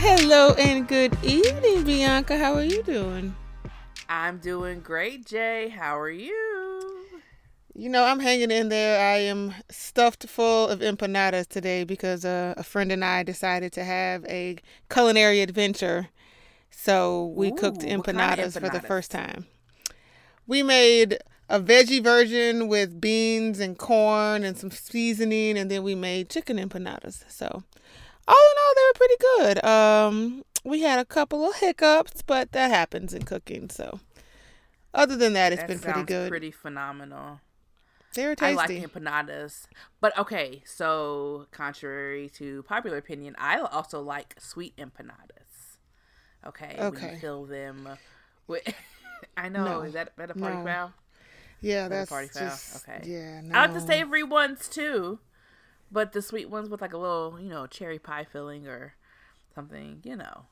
Hello and good evening, Bianca. How are you doing? I'm doing great, Jay. How are you? You know, I'm hanging in there. I am stuffed full of empanadas today because uh, a friend and I decided to have a culinary adventure. So we Ooh, cooked what kind of empanadas, for the first time. We made a veggie version with beans and corn and some seasoning, and then we made chicken empanadas. So, all in all, they were pretty good. Um, we had a couple of hiccups, but that happens in cooking. So, other than that, it's that been pretty good. Pretty phenomenal. they were I like empanadas, but okay. So, contrary to popular opinion, I also like sweet empanadas. Okay. Okay. you fill them with. I know. No. Is that, that a party No. foul? yeah, that's party foul. just Okay. yeah. I like the savory ones too, but the sweet ones with like a little, you know, cherry pie filling or something. You know,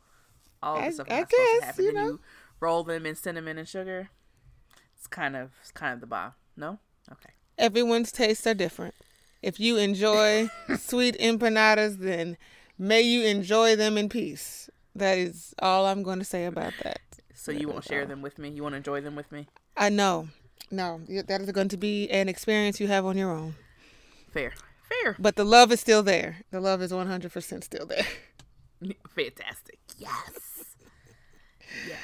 all I- the stuff I that's supposed to guess, happen. you know. you roll them in cinnamon and sugar. It's kind of, it's kind of the bomb. No, okay. Everyone's tastes are different. If you enjoy sweet empanadas, then may you enjoy them in peace. That is all I'm going to say about that. So you won't share them with me. You won't enjoy them with me. I know, no, that is going to be an experience you have on your own. Fair, fair, But the love is still there. The love is 100% still there. fantastic. Yes, yes.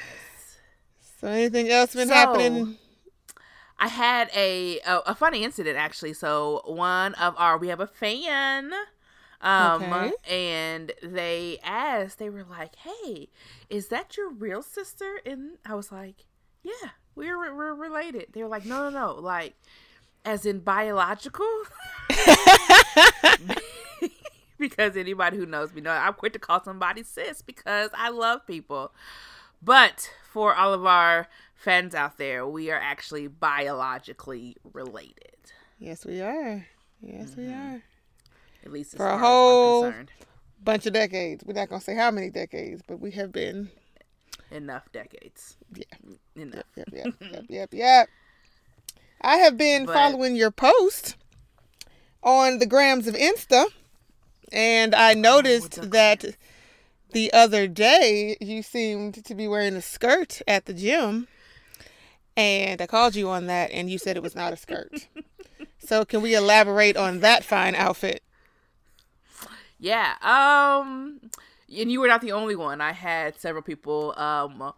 So anything else been So- happening? I had a, a a funny incident actually. So one of our we have a fan, um, Okay. and they asked, they were like, "Hey, is that your real sister?" And I was like, "Yeah, we're we're related." They were like, "No, no, no, like as in biological." because anybody who knows me know I'm quick to call somebody sis because I love people. But for all of our fans out there, we are actually biologically related. Yes, we are. Yes, we Mm-hmm. are. At least For a whole- as I'm concerned. Bunch of decades. We're not going to say how many decades, but we have been. Enough decades. Yeah. Enough. Yep, yep, yep, yep, yep. I have been But- following your post on the grams of Insta, and I noticed the that the other day you seemed to be wearing a skirt at the gym, and I called you on that, and you said it was not a skirt. so, can we elaborate on that fine outfit? Yeah. Um and you were not the only one. I had several people um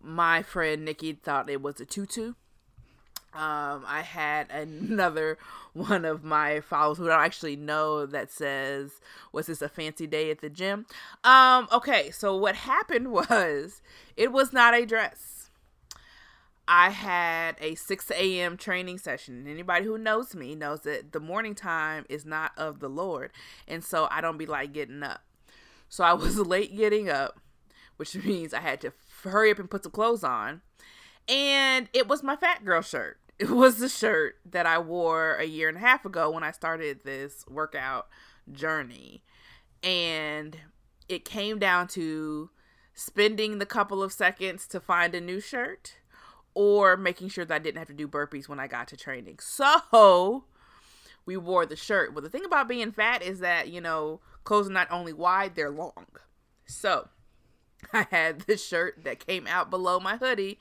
my friend Nikki thought it was a tutu. Um I had another one of my followers who don't actually know that says was this a fancy day at the gym? Um okay, so what happened was it was not a dress. I had a 6 a.m. training session. Anybody who knows me knows that the morning time is not of the Lord. And so I don't be like getting up. So I was late getting up, which means I had to hurry up and put some clothes on. And it was my fat girl shirt. It was the shirt that I wore a year and a half ago when I started this workout journey. And it came down to spending the couple of seconds to find a new shirt or making sure that I didn't have to do burpees when I got to training. So we wore the shirt. But the thing about being fat is that, you know, clothes are not only wide, they're long. So I had this shirt that came out below my hoodie,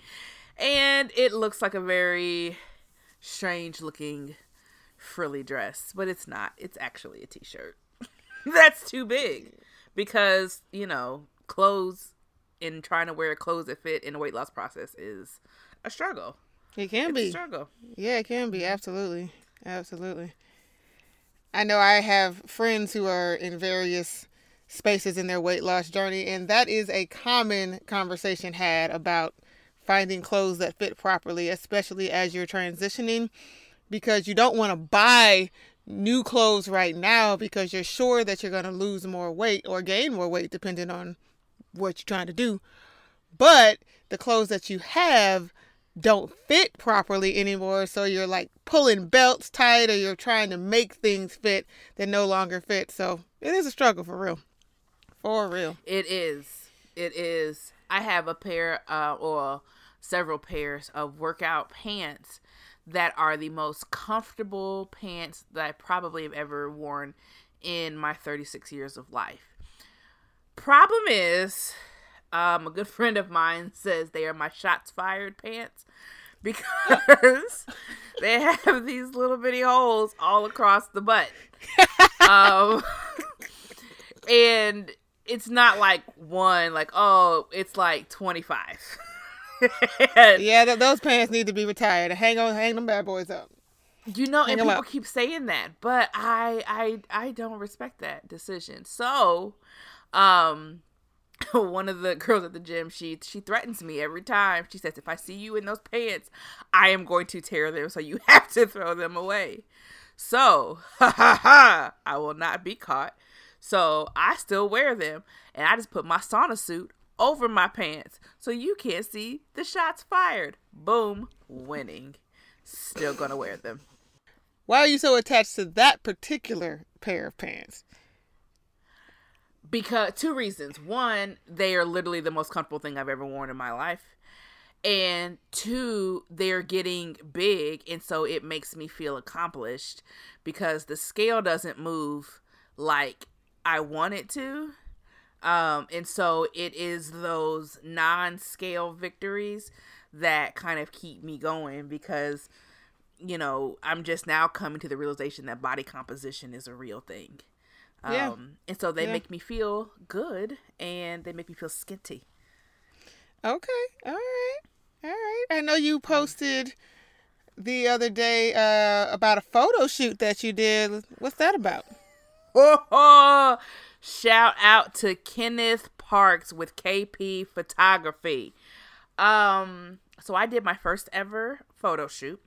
and it looks like a very strange looking frilly dress, but it's not. It's actually a t shirt. That's too big because, you know, clothes and trying to wear clothes that fit in a weight loss process is a struggle. It can It's a be. struggle. Yeah, it can be. Absolutely. Absolutely. I know I have friends who are in various spaces in their weight loss journey, and that is a common conversation had about finding clothes that fit properly, especially as you're transitioning, because you don't want to buy new clothes right now because you're sure that you're going to lose more weight or gain more weight, depending on what you're trying to do. But the clothes that you have don't fit properly anymore. So you're like pulling belts tight or you're trying to make things fit that no longer fit. So it is a struggle for real. For real. It is. It is. I have a pair uh, or several pairs of workout pants that are the most comfortable pants that I probably have ever worn in my 36 years of life. Problem is, um, a good friend of mine says they are my shots fired pants because they have these little bitty holes all across the butt. um, and it's not like one, like, oh, it's like 25. yeah, th- those pants need to be retired. Hang on, hang them bad boys up. You know, Hang and people up. keep saying that, but I, I, I don't respect that decision. So, um, one of the girls at the gym, she she threatens me every time. She says, "If I see you in those pants, I am going to tear them. So you have to throw them away." So, ha ha ha! I will not be caught. So I still wear them, and I just put my sauna suit over my pants so you can't see the shots fired. Boom, winning. Still gonna wear them. Why are you so attached to that particular pair of pants? because two reasons one they are literally the most comfortable thing i've ever worn in my life and two they're getting big and so it makes me feel accomplished because the scale doesn't move like i want it to um and so it is those non-scale victories that kind of keep me going because you know i'm just now coming to the realization that body composition is a real thing Yeah. um, and so they Yeah. make me feel good and they make me feel skinty. Okay, all right, all right. I know you posted the other day uh, about a photo shoot that you did. What's that about? Shout out to Kenneth Parks with KP Photography. Um, so I did my first ever photo shoot.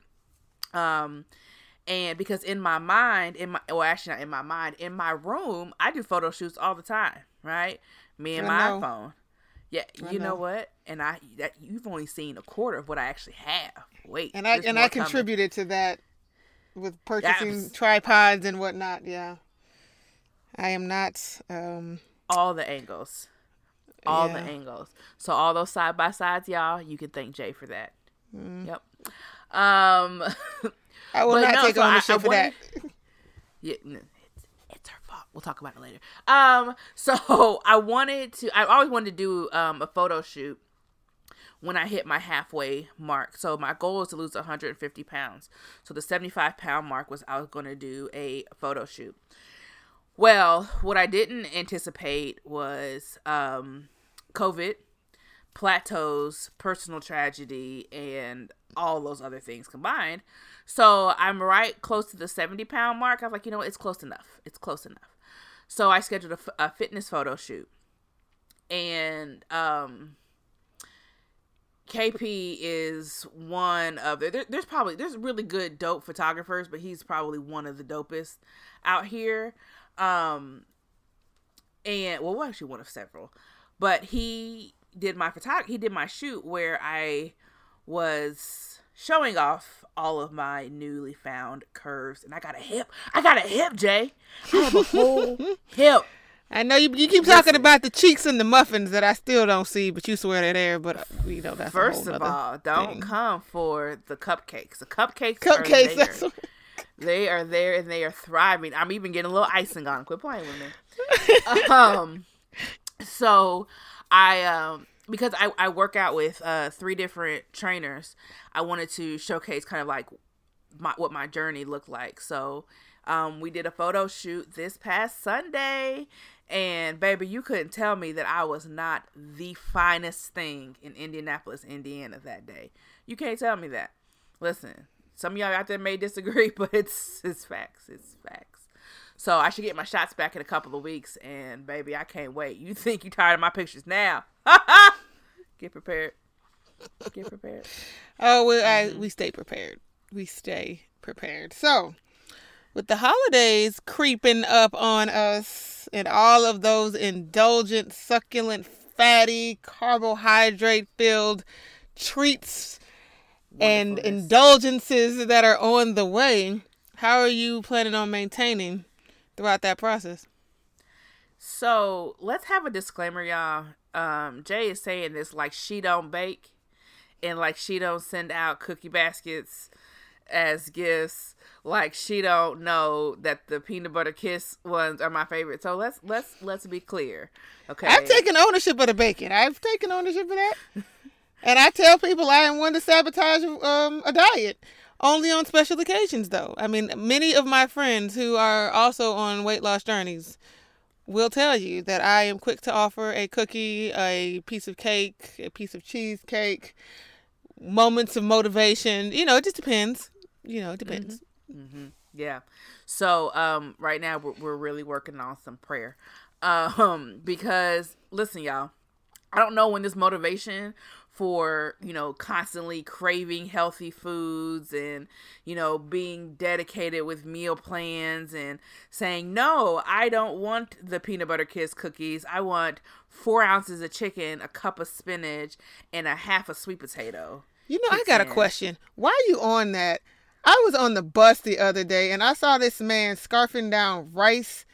Um, and because in my mind, in my well, actually not in my mind, in my room, I do photo shoots all the time, right? Me and my iPhone. Yeah, you know. know. what? And I that you've only seen a quarter of what I actually have. Wait, And I and I coming. contributed to that with purchasing was- tripods and whatnot. Yeah, I am not. Um, all the angles, all the angles. So all those side by sides, y'all, you can thank Jay for that. Mm. Yep. Um. I will not no, take so I- ownership I for that. Yeah, n- it's, it's her fault. We'll talk about it later. Um, so I wanted to. I always wanted to do um a photo shoot when I hit my halfway mark. So my goal is to lose 150 pounds. So the 75 pound mark was I was going to do a photo shoot. Well, what I didn't anticipate was um COVID, plateaus, personal tragedy, and all those other things combined. So I'm right close to the 70 pound mark. I was like, you know what? It's close enough. It's close enough. So I scheduled a, f- a fitness photo shoot. And um, KP is one of the, there, there's probably there's really good dope photographers, but he's probably one of the dopest out here. Um, and well, actually one of several, but he did my photog he did my shoot where I was showing off all of my newly found curves, and I got a hip. I got a hip, Jay. I have a whole hip. I know you. You keep talking about the cheeks and the muffins that I still don't see, but you swear they're there. But uh, you know that's First of all, don't thing. come for the cupcakes. The cupcakes, cupcakes. Are there. They are there and they are thriving. I'm even getting a little icing on. Quit playing with me. um, so I um because I I work out with uh three different trainers. I wanted to showcase kind of like my what my journey looked like. So um we did a photo shoot this past Sunday and baby you couldn't tell me that I was not the finest thing in Indianapolis, Indiana that day. You can't tell me that. Listen, some of y'all out there may disagree, but it's it's facts. It's facts. So I should get my shots back in a couple of weeks, and baby, I can't wait. You think you tired of my pictures now? Get prepared. Get prepared. Oh, we Mm-hmm. I, we stay prepared. We stay prepared. So, with the holidays creeping up on us and all of those indulgent, succulent, fatty, carbohydrate filled treats and indulgences that are on the way, how are you planning on maintaining throughout that process? So let's have a disclaimer, y'all. Um, Jay is saying this like she don't bake and like she don't send out cookie baskets as gifts like she don't know that the peanut butter kiss ones are my favorite. So let's let's let's be clear. Okay. I've taken ownership of the bacon. I've taken ownership of that. and I tell people I am one to sabotage um, a diet. Only on special occasions, though. I mean, many of my friends who are also on weight loss journeys will tell you that I am quick to offer a cookie, a piece of cake, a piece of cheesecake, moments of motivation. You know, it just depends. You know, it depends. Mm-hmm. Mm-hmm. Yeah. So um, right now we're, we're really working on some prayer, um, because listen, y'all, I don't know when this motivation for you know constantly craving healthy foods and you know being dedicated with meal plans and saying no i don't want the peanut butter kiss cookies. I want four ounces of chicken a cup of spinach and a half a sweet potato. You know i got a question. Why are you on that? I was on the bus the other day and i saw this man scarfing down rice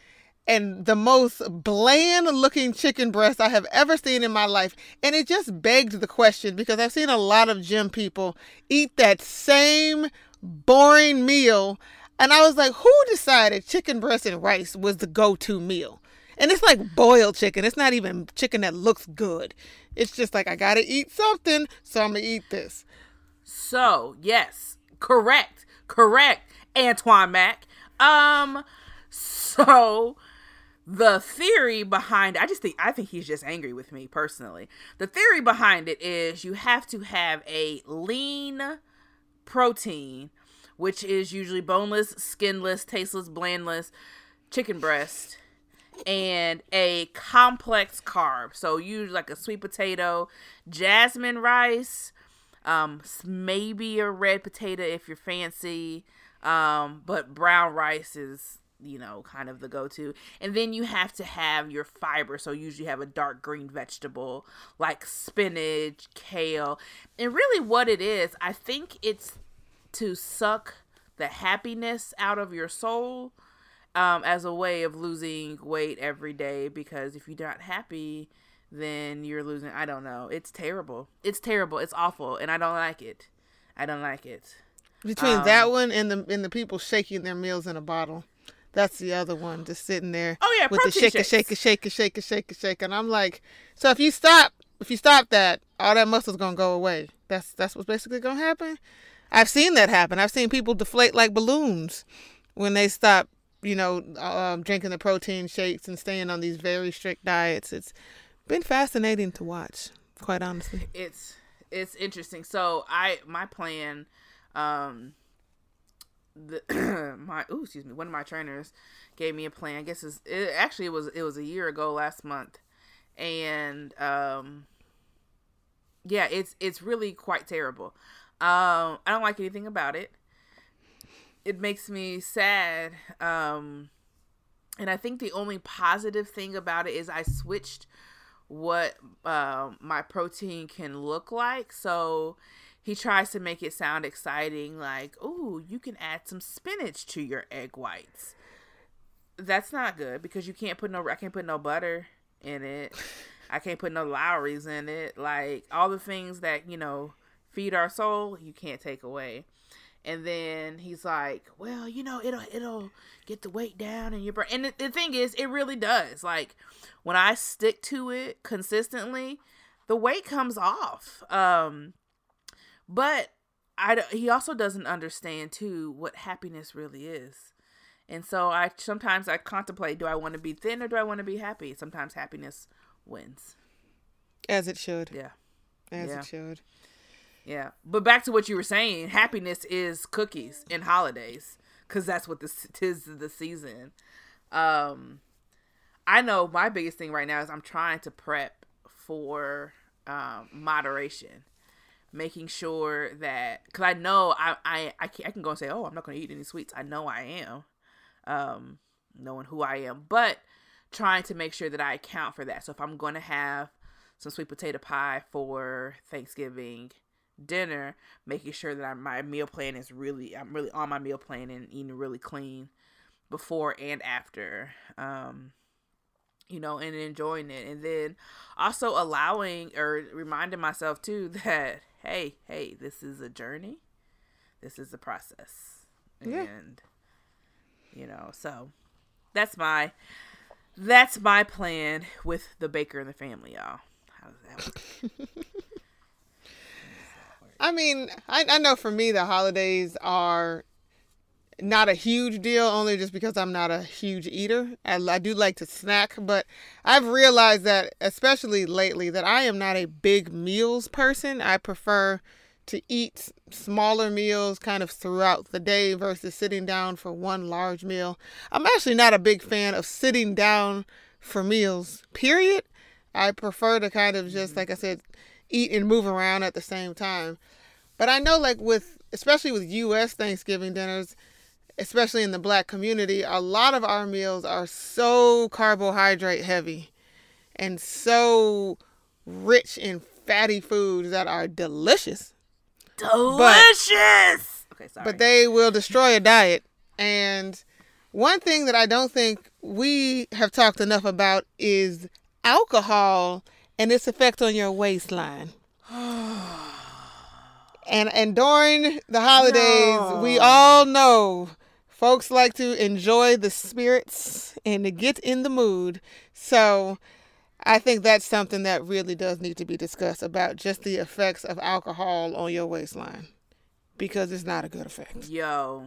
and the most bland looking chicken breast I have ever seen in my life. And it just begged the question because I've seen a lot of gym people eat that same boring meal. And I was like, who decided chicken breast and rice was the go to meal? And it's like boiled chicken. It's not even chicken that looks good. It's just like, I got to eat something, so I'm to eat this. So, yes, correct, correct, Antoine Mack. Um, so the theory behind I just think I think he's just angry with me personally. The theory behind it is you have to have a lean protein, which is usually boneless, skinless, tasteless, blandless chicken breast and a complex carb. So use like a sweet potato, jasmine rice, um maybe a red potato if you're fancy. Um but brown rice is you know, kind of the go to. And then you have to have your fiber. So usually have a dark green vegetable like spinach, kale. And really what it is, I think it's to suck the happiness out of your soul um, as a way of losing weight every day. Because if you're not happy, then you're losing. I don't know. It's terrible. It's terrible. It's awful. And I don't like it. I don't like it. Between um, that one and the and the people shaking their meals in a bottle. That's the other one, just sitting there. Oh yeah, with the shaker, shaker, shaker, shaker, shaker, shaker. And I'm like, so if you stop, if you stop that, all that muscle's gonna go away. That's that's what's basically gonna happen. I've seen that happen. I've seen people deflate like balloons when they stop, you know, um, drinking the protein shakes and staying on these very strict diets. It's been fascinating to watch, quite honestly. It's it's interesting. So I my plan um the my ooh, excuse me, one of my trainers gave me a plan. I guess it's, it actually it was it was a year ago last month, and um, yeah, it's it's really quite terrible. Um, I don't like anything about it. It makes me sad. Um, and I think the only positive thing about it is I switched what uh, my protein can look like. So he tries to make it sound exciting like oh you can add some spinach to your egg whites. That's not good because you can't put no i can't put no butter in it. I can't put no lawry's in it. Like all the things that you know feed our soul you can't take away. And then he's like well you know it'll it'll get the weight down and your brain and the, the thing is it really does. Like when i stick to it consistently the weight comes off. Um but I he also doesn't understand too what happiness really is. And so I sometimes I contemplate do I want to be thin or do I want to be happy? Sometimes happiness wins. As it should. Yeah. As yeah. it should. Yeah. But back to what you were saying, happiness is cookies and holidays cuz that's what this tis the season. Um I know my biggest thing right now is I'm trying to prep for um, moderation making sure that because I know I I I can, I can go and say oh I'm not going to eat any sweets. I know I am um knowing who I am but trying to make sure that I account for that. So if I'm going to have some sweet potato pie for Thanksgiving dinner making sure that I, my meal plan is really I'm really on my meal plan and eating really clean before and after um you know and enjoying it. And then also allowing or reminding myself too that hey, hey, this is a journey. this is a process. Yeah. And you know, so that's my that's my plan with the baker and the family, y'all. How does that work? I mean, I, I know for me the holidays are not a huge deal only just because I'm not a huge eater. I, I do like to snack, but I've realized that especially lately that I am not a big meals person. I prefer to eat smaller meals kind of throughout the day versus sitting down for one large meal. I'm actually not a big fan of sitting down for meals, period. I prefer to kind of just, mm-hmm. like I said, eat and move around at the same time. But I know, like, with especially with U.S. Thanksgiving dinners, especially in the black community, a lot of our meals are so carbohydrate heavy and so rich in fatty foods that are delicious. Delicious. okay, sorry. But they will destroy a diet. And one thing that I don't think we have talked enough about is alcohol and its effect on your waistline. and and during the holidays, we all know folks like to enjoy the spirits and to get in the mood. So I think that's something that really does need to be discussed about just the effects of alcohol on your waistline because it's not a good effect. Yo,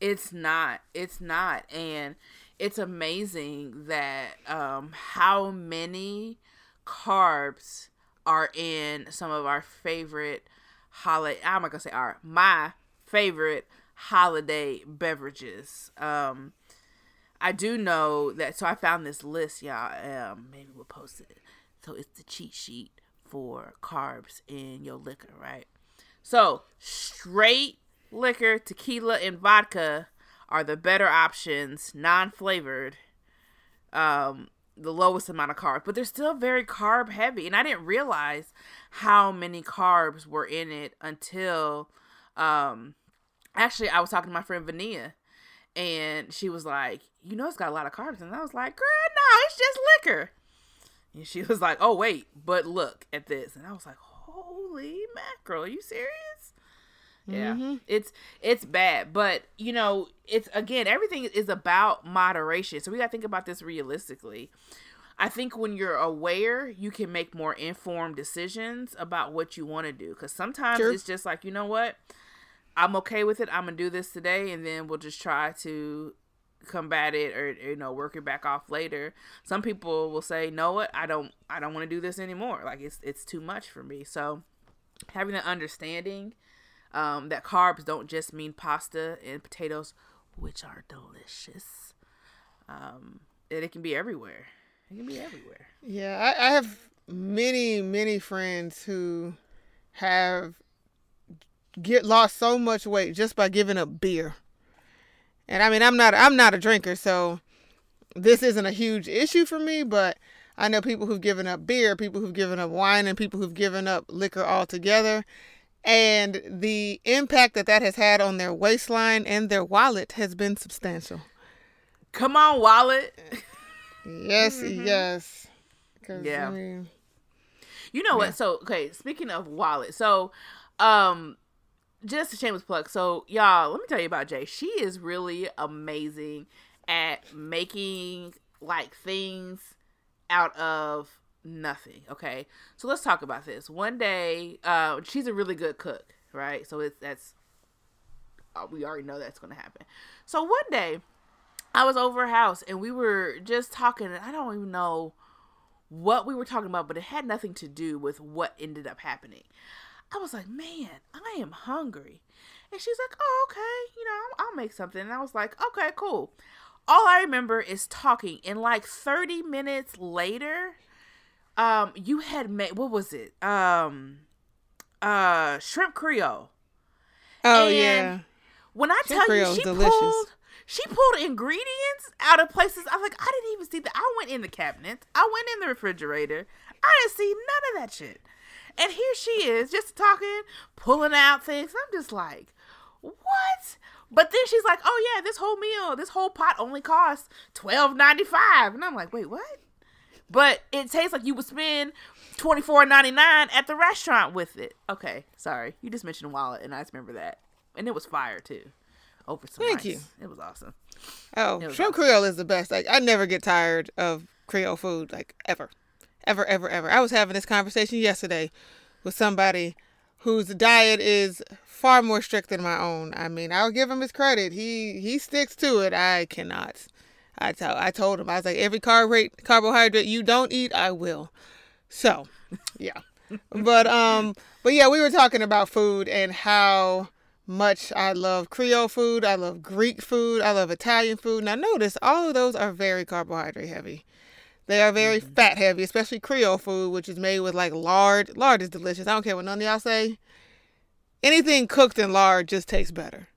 it's not. It's not. And it's amazing that um how many carbs are in some of our favorite holiday I'm not gonna say our my favorite holiday beverages. Um I do know that so I found this list, y'all. Um maybe we'll post it. So it's the cheat sheet for carbs in your liquor, right? So, straight liquor, tequila, and vodka are the better options, non flavored, um, the lowest amount of carbs, but they're still very carb heavy. And I didn't realize how many carbs were in it until, um, actually, I was talking to my friend Vania, and she was like, You know, it's got a lot of carbs. And I was like, Girl, no, it's just liquor. And she was like, "Oh wait, but look at this." And I was like, "Holy mackerel, are you serious?" Yeah. Mm-hmm. It's it's bad, but you know, it's again, everything is about moderation. So we got to think about this realistically. I think when you're aware, you can make more informed decisions about what you want to do cuz sometimes True. it's just like, you know what? I'm okay with it. I'm to do this today and then we'll just try to combat it or you know work it back off later. Some people will say "No, what? I don't i don't want to do this anymore. Like it's it's too much for me. So having the understanding um, that carbs don't just mean pasta and potatoes which are delicious. Um, and it can be everywhere. It can be everywhere. Yeah, I, I have many, many friends who have get lost so much weight just by giving up beer. And I mean, I'm not I'm not a drinker, so this isn't a huge issue for me, but I know people who've given up beer, people who've given up wine, and people who've given up liquor altogether. And the impact that that has had on their waistline and their wallet has been substantial. come on wallet Yes, yes. Yeah. I mean, You know what? So okay, speaking of wallet, so um just a shameless plug. So y'all, let me tell you about Jay. She is really amazing at making like things out of nothing. Okay. So let's talk about this. One day, uh she's a really good cook, right? So it's that's uh, we already know that's gonna happen. So one day I was over her house and we were just talking and I don't even know what we were talking about, but it had nothing to do with what ended up happening. I was like, man, I am hungry. And she's like, oh, okay, you know, I'll, I'll make something. And I was like, okay, cool. All I remember is talking. And like 30 minutes later, um, you had made, what was it? Um, uh, shrimp creole. oh And yeah. When I Shrimp tell you, she delicious. pulled, she pulled ingredients out of places. I was like, I didn't even see that. I went in the cabinet. I went in the refrigerator. I didn't see none of that shit. And here she is, just talking, pulling out things. I'm just like, what? But then she's like, oh yeah, this whole meal, this whole pot only costs twelve ninety five, and I'm like, wait, what? But it tastes like you would spend twenty four ninety nine at the restaurant with it. Okay, sorry, you just mentioned wallet, and I just remember that. and it was fire too. Over some Thank rice. you. It was awesome. Oh, was shrimp Creole is the best. Like I never get tired of Creole food, like ever, ever, ever, ever. I was having this conversation yesterday with somebody whose diet is far more strict than my own. I mean, I'll give him his credit. He he sticks to it. I cannot. I tell I told him I was like every carbohydrate carbohydrate you don't eat, I will. So, yeah. but um but yeah, we were talking about food and how much I love Creole food, I love Greek food, I love Italian food. Now notice all of those are very carbohydrate heavy. They are very mm-hmm. fat heavy, especially Creole food, which is made with like lard. Lard is delicious. I don't care what none of y'all say. Anything cooked in lard just tastes better.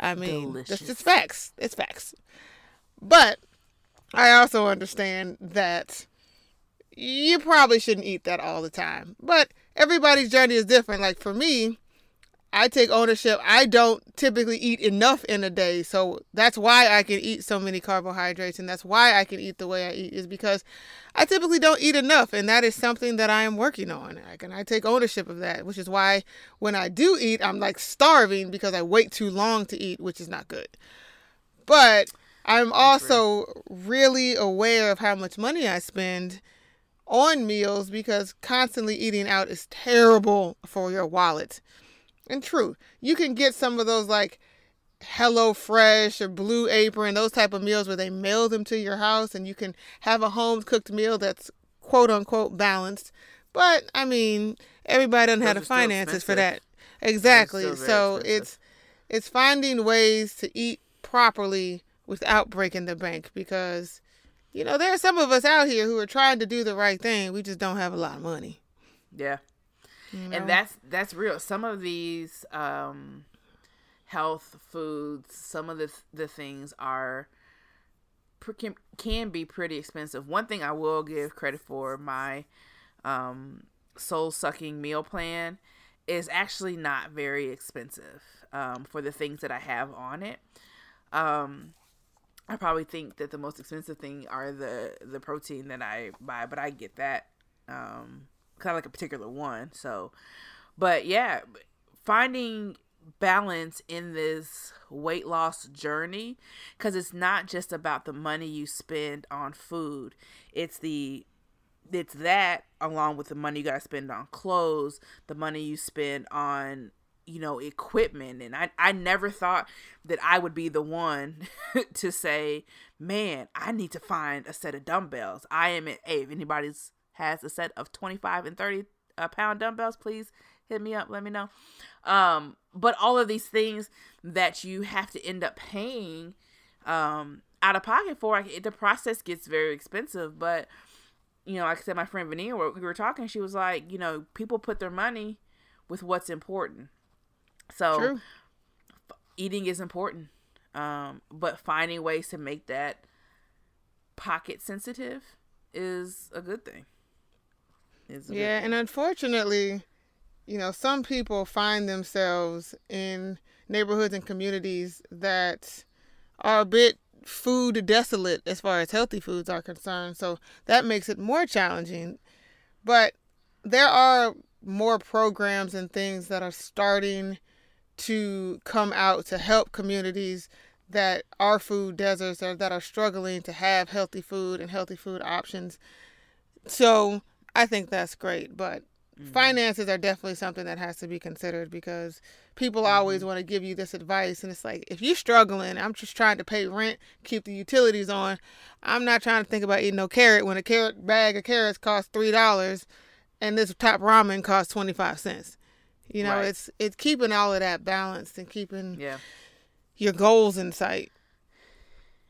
I mean, that's just facts. It's facts. But I also understand that you probably shouldn't eat that all the time. But everybody's journey is different. Like for me, I take ownership. I don't typically eat enough in a day. So that's why I can eat so many carbohydrates and that's why I can eat the way I eat is because I typically don't eat enough and that is something that I am working on. I can I take ownership of that, which is why when I do eat, I'm like starving because I wait too long to eat, which is not good. But I'm also really aware of how much money I spend on meals because constantly eating out is terrible for your wallet. And true, you can get some of those like Hello Fresh or Blue Apron, those type of meals where they mail them to your house and you can have a home cooked meal that's quote unquote balanced. But I mean, everybody doesn't have the Those are still finances for that. Exactly. So expensive. it's it's finding ways to eat properly without breaking the bank because you know, there are some of us out here who are trying to do the right thing. We just don't have a lot of money. Yeah. You know? and that's that's real. Some of these um health foods some of the the things are can, can be pretty expensive. One thing i will give credit for my um soul sucking meal plan is actually not very expensive um for the things that i have on it. Um I probably think that the most expensive thing are the the protein that I buy, but I get that um kind of like a particular one. So, but yeah, finding balance in this weight loss journey cuz it's not just about the money you spend on food. It's the it's that along with the money you got to spend on clothes, the money you spend on you know equipment and I I never thought that I would be the one to say, "Man, I need to find a set of dumbbells." I am hey, if anybody's has a set of 25 and 30 uh, pound dumbbells, please hit me up, let me know. Um but all of these things that you have to end up paying um out of pocket for, like, the process gets very expensive, but you know, like I said, my friend Vanilla, we were talking, she was like, you know, people put their money with what's important. So True. eating is important, um, but finding ways to make that pocket sensitive is a good thing. A Yeah, and unfortunately, you know, some people find themselves in neighborhoods and communities that are a bit food desolate as far as healthy foods are concerned. So that makes it more challenging. But there are more programs and things that are starting to come out to help communities that are food deserts or that are struggling to have healthy food and healthy food options. So I think that's great, but finances are definitely something that has to be considered because people always want to give you this advice and it's like if you're struggling i'm just trying to pay rent keep the utilities on i'm not trying to think about eating no carrot when a carrot bag of carrots costs three dollars and this top ramen costs 25 cents you know Right. it's it's keeping all of that balanced and keeping yeah. your goals in sight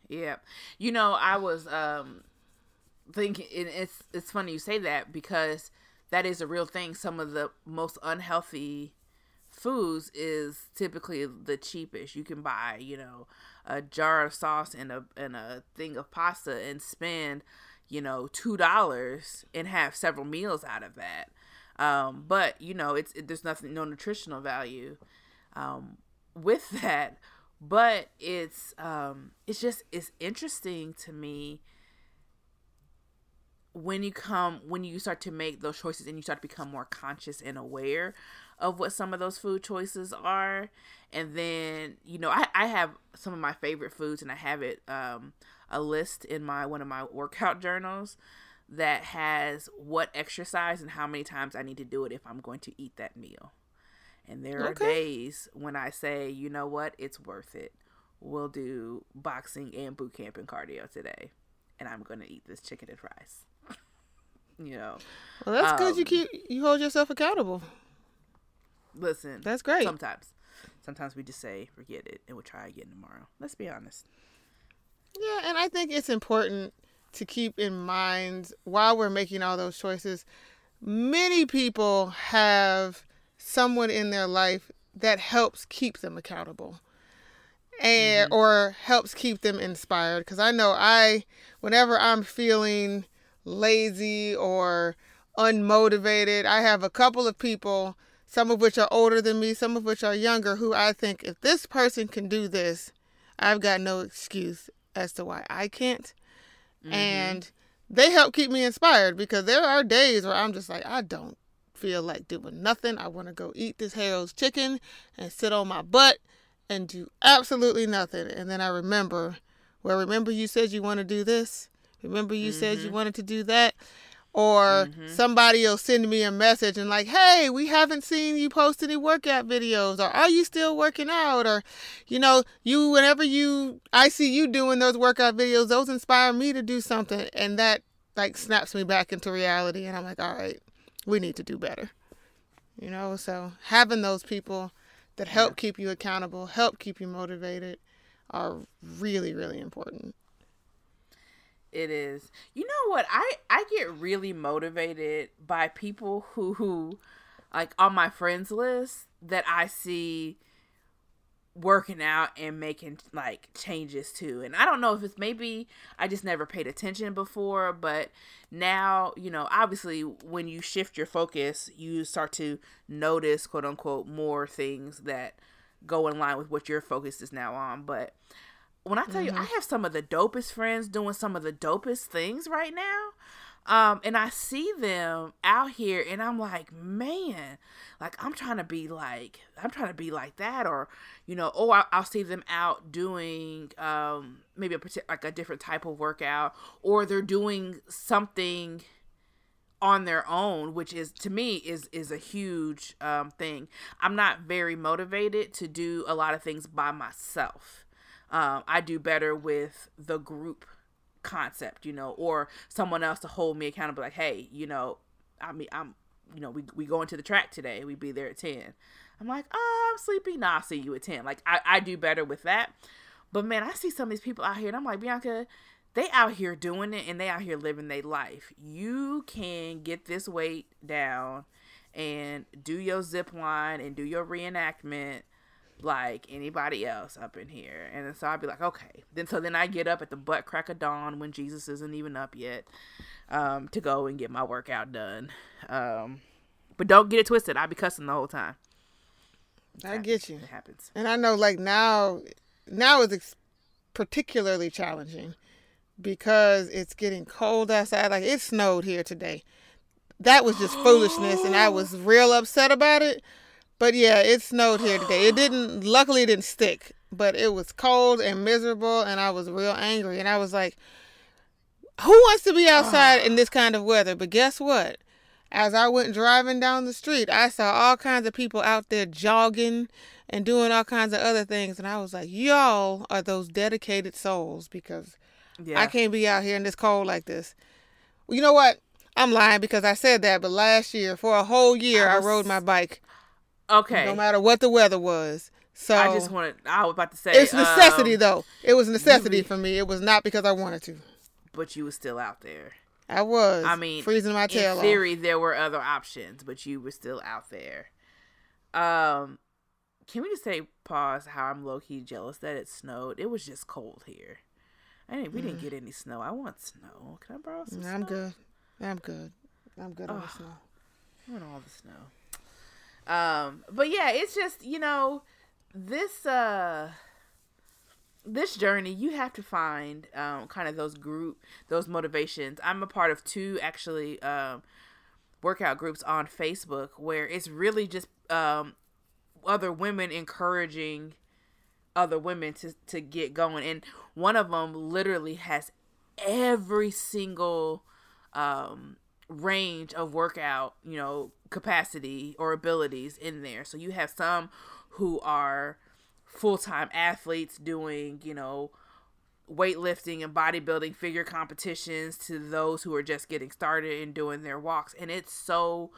Yeah. You know, I was um thinking it's it's funny you say that because that is a real thing. Some of the most unhealthy foods is typically the cheapest. You can buy, you know, a jar of sauce and a and a thing of pasta and spend, you know, two dollars and have several meals out of that. Um, but you know, it's it, there's nothing no nutritional value um, with that but it's um it's just it's interesting to me when you come when you start to make those choices and you start to become more conscious and aware of what some of those food choices are. And then, you know, I, I have some of my favorite foods and I have it um a list in my one of my workout journals that has what exercise and how many times I need to do it if I'm going to eat that meal. And there are days when I say, you know what, it's worth it. We'll do boxing and boot camp and cardio today. And I'm going to eat this chicken and fries. you know. Well, that's um, good. You keep you hold yourself accountable. Listen, that's great. Sometimes, sometimes we just say forget it and we'll try again tomorrow. Let's be honest. Yeah, and I think it's important to keep in mind while we're making all those choices. Many people have someone in their life that helps keep them accountable and mm-hmm. or helps keep them inspired because i know i whenever i'm feeling lazy or unmotivated i have a couple of people some of which are older than me some of which are younger who i think if this person can do this i've got no excuse as to why i can't mm-hmm. and they help keep me inspired because there are days where i'm just like i don't feel like doing nothing. I want to go eat this Harold's chicken and sit on my butt and do absolutely nothing. And then I remember, well, remember you said you want to do this? Remember you mm-hmm. said you mm-hmm. wanted to do that? Or mm-hmm. somebody will send me a message and like, hey, we haven't seen you post any workout videos, or are you still working out? Or, you know, you whenever you I see you doing those workout videos, those inspire me to do something. And that like snaps me back into reality and I'm like, all right, we need to do better. You know, so having those people that help yeah. keep you accountable, help keep you motivated are really, really important. It is. You know what? I I get really motivated by people who who like on my friends list that I see working out and making like changes too. And I don't know if it's maybe I just never paid attention before, but now, you know, obviously when you shift your focus, you start to notice quote unquote more things that go in line with what your focus is now on. But when I tell mm-hmm. you I have some of the dopest friends doing some of the dopest things right now, um, and I see them out here and I'm like, man, like I'm trying to be like, I'm trying to be like that. Or, you know, oh, I'll, I'll see them out doing, um, maybe a like a different type of workout or they're doing something on their own which is to me is is a huge um, thing i'm not very motivated to do a lot of things by myself um, i do better with the group concept, you know, or someone else to hold me accountable, like, hey, you know, I mean, I'm, you know, we we going to the track today. We be there at ten. I'm like, oh, I'm sleepy. Nah, I'll see you at ten. Like, I I do better with that. But man, I see some of these people out here, and I'm like, Bianca, they out here doing it, and they out here living their life. You can get this weight down and do your zip line and do your reenactment like anybody else up in here. And so I'd be like, okay. Then so then I get up at the butt crack of dawn when Jesus isn't even up yet, um, to go and get my workout done. Um, but don't get it twisted. I'd be cussing the whole time. I get you. It happens. And I know like now, now is ex- particularly challenging because it's getting cold outside. Like it snowed here today. That was just foolishness, and I was real upset about it. But yeah, it snowed here today. It didn't, luckily, it didn't stick, but it was cold and miserable, and I was real angry. And I was like, who wants to be outside in ah. this kind of weather? But guess what? As I went driving down the street, I saw all kinds of people out there jogging and doing all kinds of other things. And I was like, y'all are those dedicated souls because yeah. I can't be out here in this cold like this. Well, you know what? I'm lying because I said that, but last year, for a whole year, I, was, I rode my bike Okay. No matter what the weather was. So I just wanted. I was about to say it's necessity um, though. It was necessity for me. It was not because I wanted to. But you were still out there. I was. I mean, freezing my tail in theory, off. there were other options, but you were still out there. Um, can we just say pause? How I'm low key jealous that it snowed. It was just cold here. I didn't. We mm. didn't get any snow. I want snow. Can I borrow some? I'm good. I'm good. I'm good oh, on the snow. I want all the snow. Um, but yeah, it's just you know this uh this journey you have to find um kind of those group those motivations. I'm a part of two actually um workout groups on Facebook where it's really just um, other women encouraging other women to to get going, and one of them literally has every single um, range of workout, you know, capacity or abilities in there. So you have some who are full time athletes doing, you know, weightlifting and bodybuilding figure competitions to those who are just getting started and doing their walks. And it's so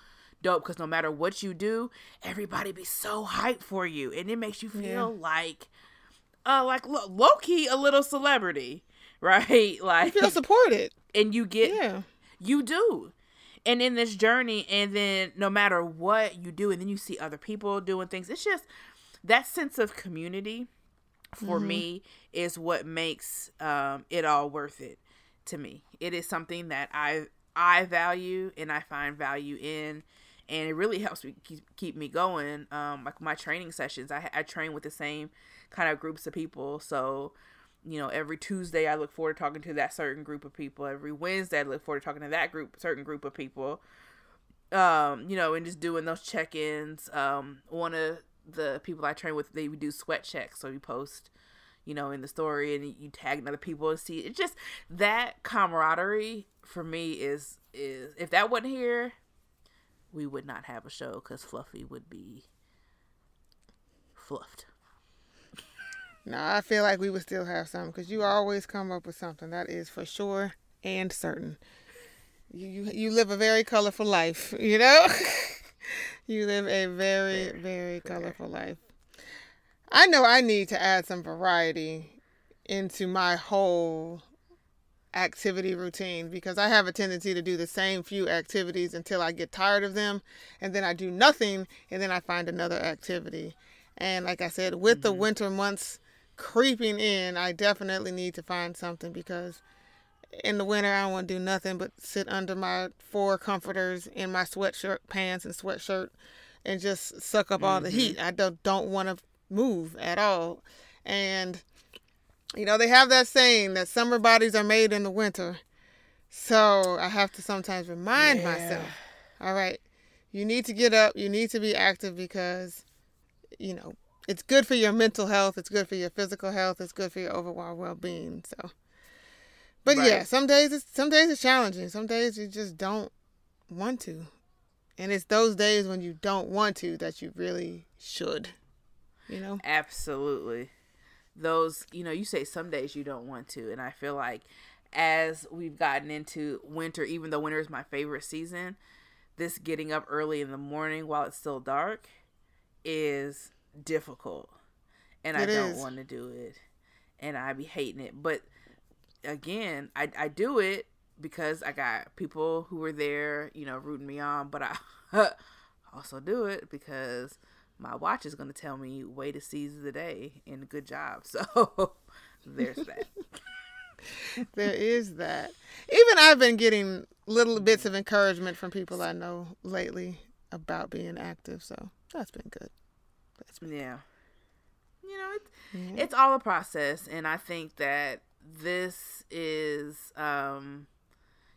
dope because no matter what you do, everybody be so hyped for you. And it makes you feel yeah. like uh like low key a little celebrity, right? Like you feel supported. And you get yeah. you do. And in this journey, and then no matter what you do, and then you see other people doing things, it's just that sense of community for mm-hmm. me is what makes um, it all worth it to me. It is something that I I value and I find value in, and it really helps me keep, keep me going. Um, like my training sessions, I, I train with the same kind of groups of people, so you know every Tuesday I look forward to talking to that certain group of people. Every Wednesday I look forward to talking to that group certain group of people. Um, you know, and just doing those check-ins. Um, one of the people I train with, they do sweat checks. So you post, you know, in the story and you tag other people and see it. Just that camaraderie for me is is if that wasn't here, we would not have a show because Fluffy would be fluffed. No, I feel like we would still have something because you always come up with something that is for sure and certain. You you, you live a very colorful life, you know. You live a very, very colorful life. I know I need to add some variety into my whole activity routine because I have a tendency to do the same few activities until I get tired of them and then I do nothing and then I find another activity. And like I said, with mm-hmm. the winter months creeping in, I definitely need to find something because in the winter, I don't want to do nothing but sit under my four comforters in my sweatshirt pants and sweatshirt and just suck up mm-hmm. all the heat. Mm-hmm. I don't don't want to move at all. And you know, they have that saying that summer bodies are made in the winter. So I have to sometimes remind yeah. myself, all right, you need to get up, you need to be active because, you know, it's good for your mental health, it's good for your physical health, it's good for your overall well being. So but right. yeah, some days it's some days it's challenging. Some days you just don't want to. And it's those days when you don't want to that you really should. You know? Absolutely. Those, you know, you say some days you don't want to, and I feel like as we've gotten into winter, even though winter is my favorite season, this getting up early in the morning while it's still dark is difficult. And it I don't want to do it. And I be hating it. But again, I, I do it because I got people who were there, you know, rooting me on, but I also do it because my watch is going to tell me way to seize the day and good job. So there's that. there is that. Even I've been getting little bits of encouragement from people I know lately about being active, so that's been good. Yeah. You know, it's, yeah. it's all a process, and I think that this is um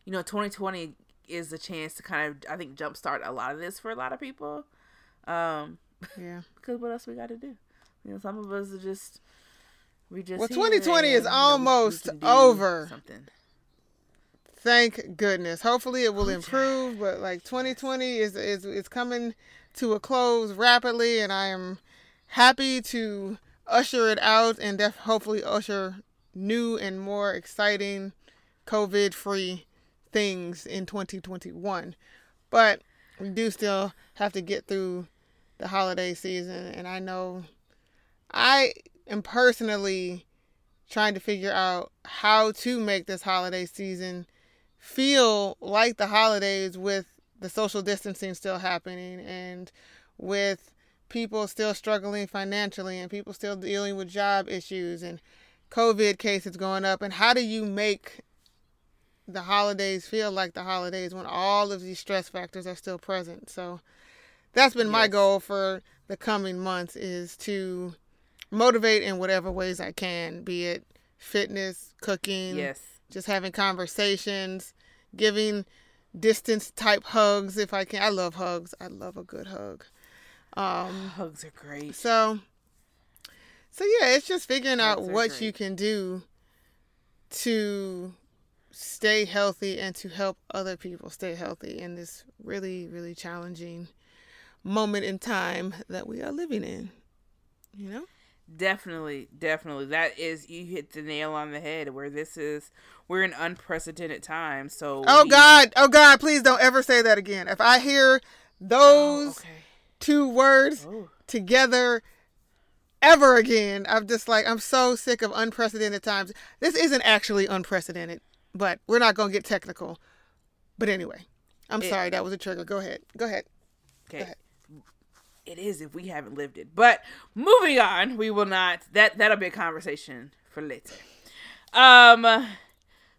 you know 2020 is a chance to kind of I think jumpstart a lot of this for a lot of people. Um yeah. because what else we got to do? You know, some of us are just we just Well, 2020 is almost over. Something. Thank goodness. Hopefully it will improve, but like 2020 is is is coming to a close rapidly and I am happy to usher it out and def- hopefully usher new and more exciting COVID free things in 2021. But we do still have to get through the holiday season. And I know I am personally trying to figure out how to make this holiday season feel like the holidays with the social distancing still happening and with people still struggling financially and people still dealing with job issues and COVID cases going up, and how do you make the holidays feel like the holidays when all of these stress factors are still present? So that's been yes. my goal for the coming months is to motivate in whatever ways I can, be it fitness, cooking, yes, just having conversations, giving distance type hugs if I can. I love hugs. I love a good hug. Um, Hugs are great. so, so yeah, it's just figuring out Hugs are what great. you can do to stay healthy and to help other people stay healthy in this really, really challenging moment in time that we are living in. You know? Definitely, definitely. That is you hit the nail on the head where this is we're in unprecedented times. So Oh we- God, oh God, please don't ever say that again. If I hear Oh, those okay. two words Oh. together ever again, I'm just like I'm so sick of unprecedented times. This isn't actually unprecedented, but we're not gonna get technical. But anyway, I'm It- sorry that was a trigger. Go ahead. Go ahead. Okay. ahead. It is if we haven't lived it. But moving on, we will not that that'll be a conversation for later. Um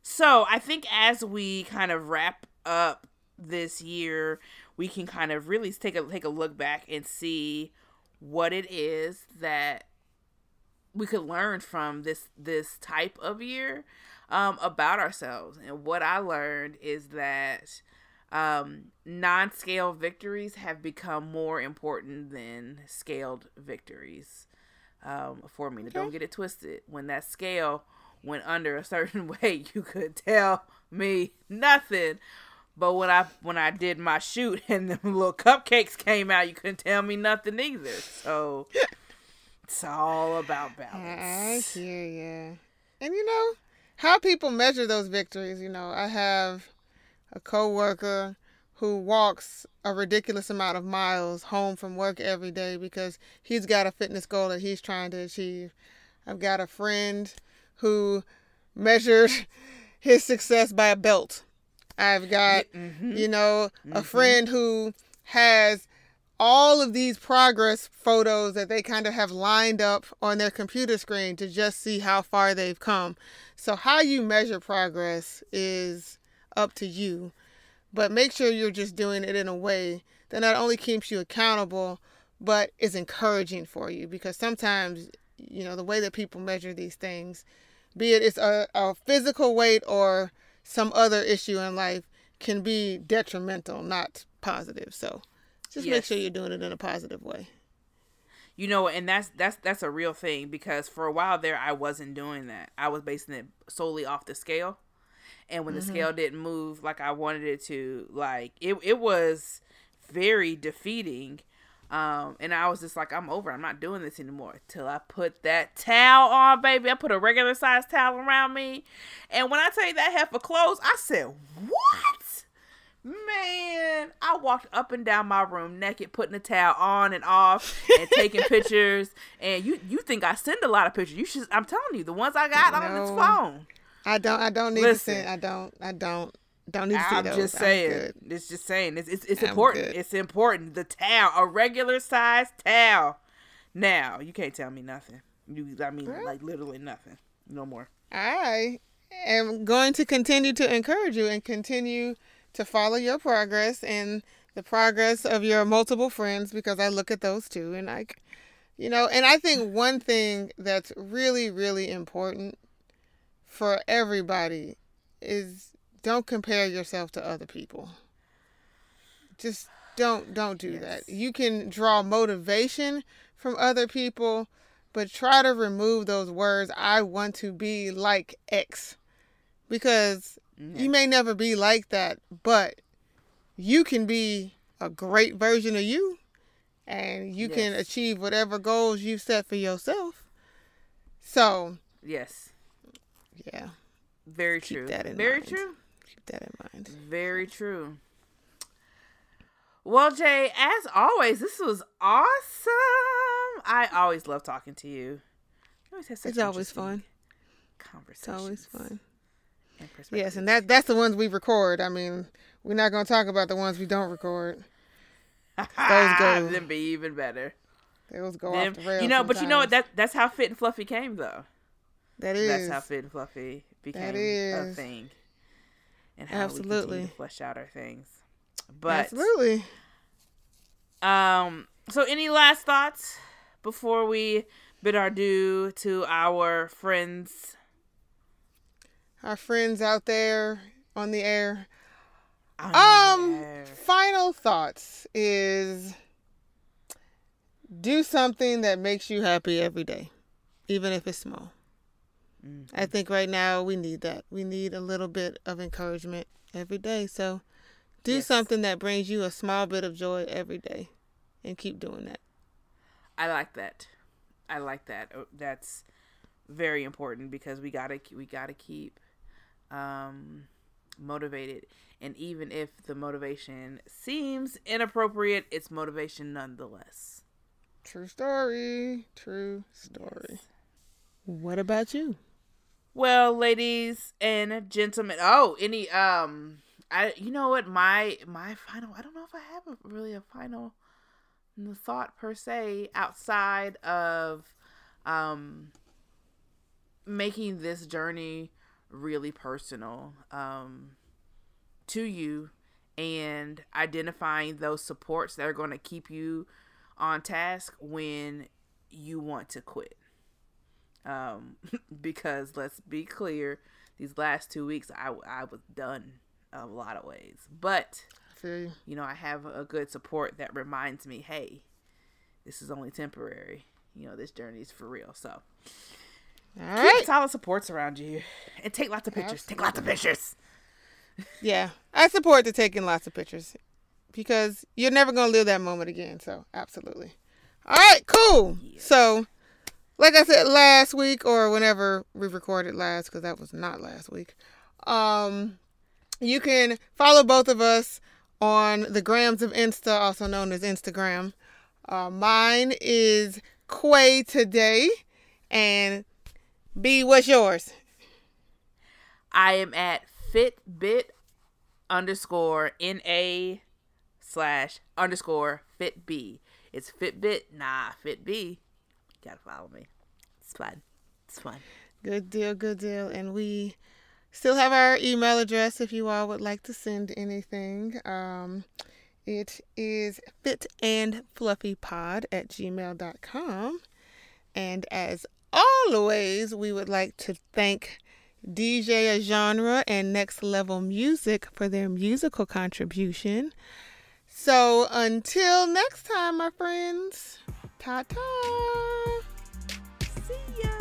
so I think as we kind of wrap up this year, we can kind of really take a take a look back and see what it is that we could learn from this this type of year um, about ourselves. And what I learned is that um, non-scale victories have become more important than scaled victories um, for me. Now, Don't get it twisted. When that scale went under a certain way, you could tell me nothing. But when I when I did my shoot and the little cupcakes came out, you couldn't tell me nothing either. So it's all about balance. I hear you. And you know how people measure those victories. You know, I have a coworker who walks a ridiculous amount of miles home from work every day because he's got a fitness goal that he's trying to achieve. I've got a friend who measured his success by a belt. I've got, Mhm. you know, a friend who has all of these progress photos that they kind of have lined up on their computer screen to just see how far they've come. So, how you measure progress is up to you, but make sure you're just doing it in a way that not only keeps you accountable, but is encouraging for you because sometimes, you know, the way that people measure these things, be it it's a, a physical weight or some other issue in life, can be detrimental, not positive. So, just make sure you're doing it in a positive way. You know, and that's that's that's a real thing because for a while there I wasn't doing that. I was basing it solely off the scale. And when the scale didn't move like I wanted it to, like it it was very defeating. Um, and I was just like, I'm over. I'm not doing this anymore. Till I put that towel on, baby. I put a regular size towel around me. And when I tell you that heifer clothes, I said, What? Man, I walked up and down my room naked, putting the towel on and off and taking pictures. And you you think I send a lot of pictures. You should I'm telling you, the ones I got on this phone. I don't. I don't need Listen. to see. I don't. I don't. Don't need to see I'm those. just I'm saying. It's just saying. It's it's, it's important. good. It's important. The towel, a regular size towel. Now you can't tell me nothing. You, I mean, like literally nothing. No more. I am going to continue to encourage you and continue to follow your progress and the progress of your multiple friends because I look at those too and I, you know, and I think one thing that's really really important for everybody is don't compare yourself to other people. Just don't don't do Yes. that. You can draw motivation from other people, but try to remove those words I want to be like X because you may never be like that, but you can be a great version of you and you can achieve whatever goals you set for yourself. So, Yes, yeah, very Keep true. that in very mind. true. keep that in mind. Very true. Well, Jay, as always, this was awesome. I always love talking to you. You always have such It's always fun. fun. It's always fun. and Yes, and that that's the ones we record. I mean, we're not going to talk about the ones we don't record. Those go- Then be even better. Those go Them- off the rails. you know, but you know what? sometimes. That that's how Fit and Fluffy came, though. That is. That's how Fit and Fluffy became a thing, and how we Absolutely. continue to flesh out our things. But Absolutely. um, so any last thoughts before we bid our due to our friends? Our friends out there on the air. on Um, there? final thoughts is do something that makes you happy every day, even if it's small. Mm-hmm. I think right now we need that. We need a little bit of encouragement every day. So do Yes. something that brings you a small bit of joy every day and keep doing that. I like that. I like that. Oh, That's very important because we gotta we gotta keep um, motivated, and even if the motivation seems inappropriate, it's motivation nonetheless. True story. True story. What about you? Well, ladies and gentlemen. Oh, any um, I you know what my my final. I don't know if I have a, really a final thought per se outside of um making this journey really personal um to you and identifying those supports that are going to keep you on task when you want to quit um because let's be clear these last two weeks i i was done a lot of ways but you. you know i have a good support that reminds me hey this is only temporary you know this journey is for real so All keep right. solid supports around you and take lots of pictures take lots of pictures Yeah, I support the taking lots of pictures because you're never gonna live that moment again. So absolutely. All right, cool. So, like I said last week or whenever we recorded last, because that was not last week. Um, you can follow both of us on the grams of Insta, also known as Instagram. Uh, mine is Quay today, and B, what's yours? I am at Fitbit underscore NA slash underscore Fitb. It's Fitbit, nah, Fitb. Gotta follow me. It's fun. It's fun. Good deal, good deal. And we still have our email address if you all would like to send anything. Um, it is fitandfluffypod at gmail.com. And as always, we would like to thank DJ A Genre and Next Level Music for their musical contribution. So until next time, my friends, ta ta. See ya.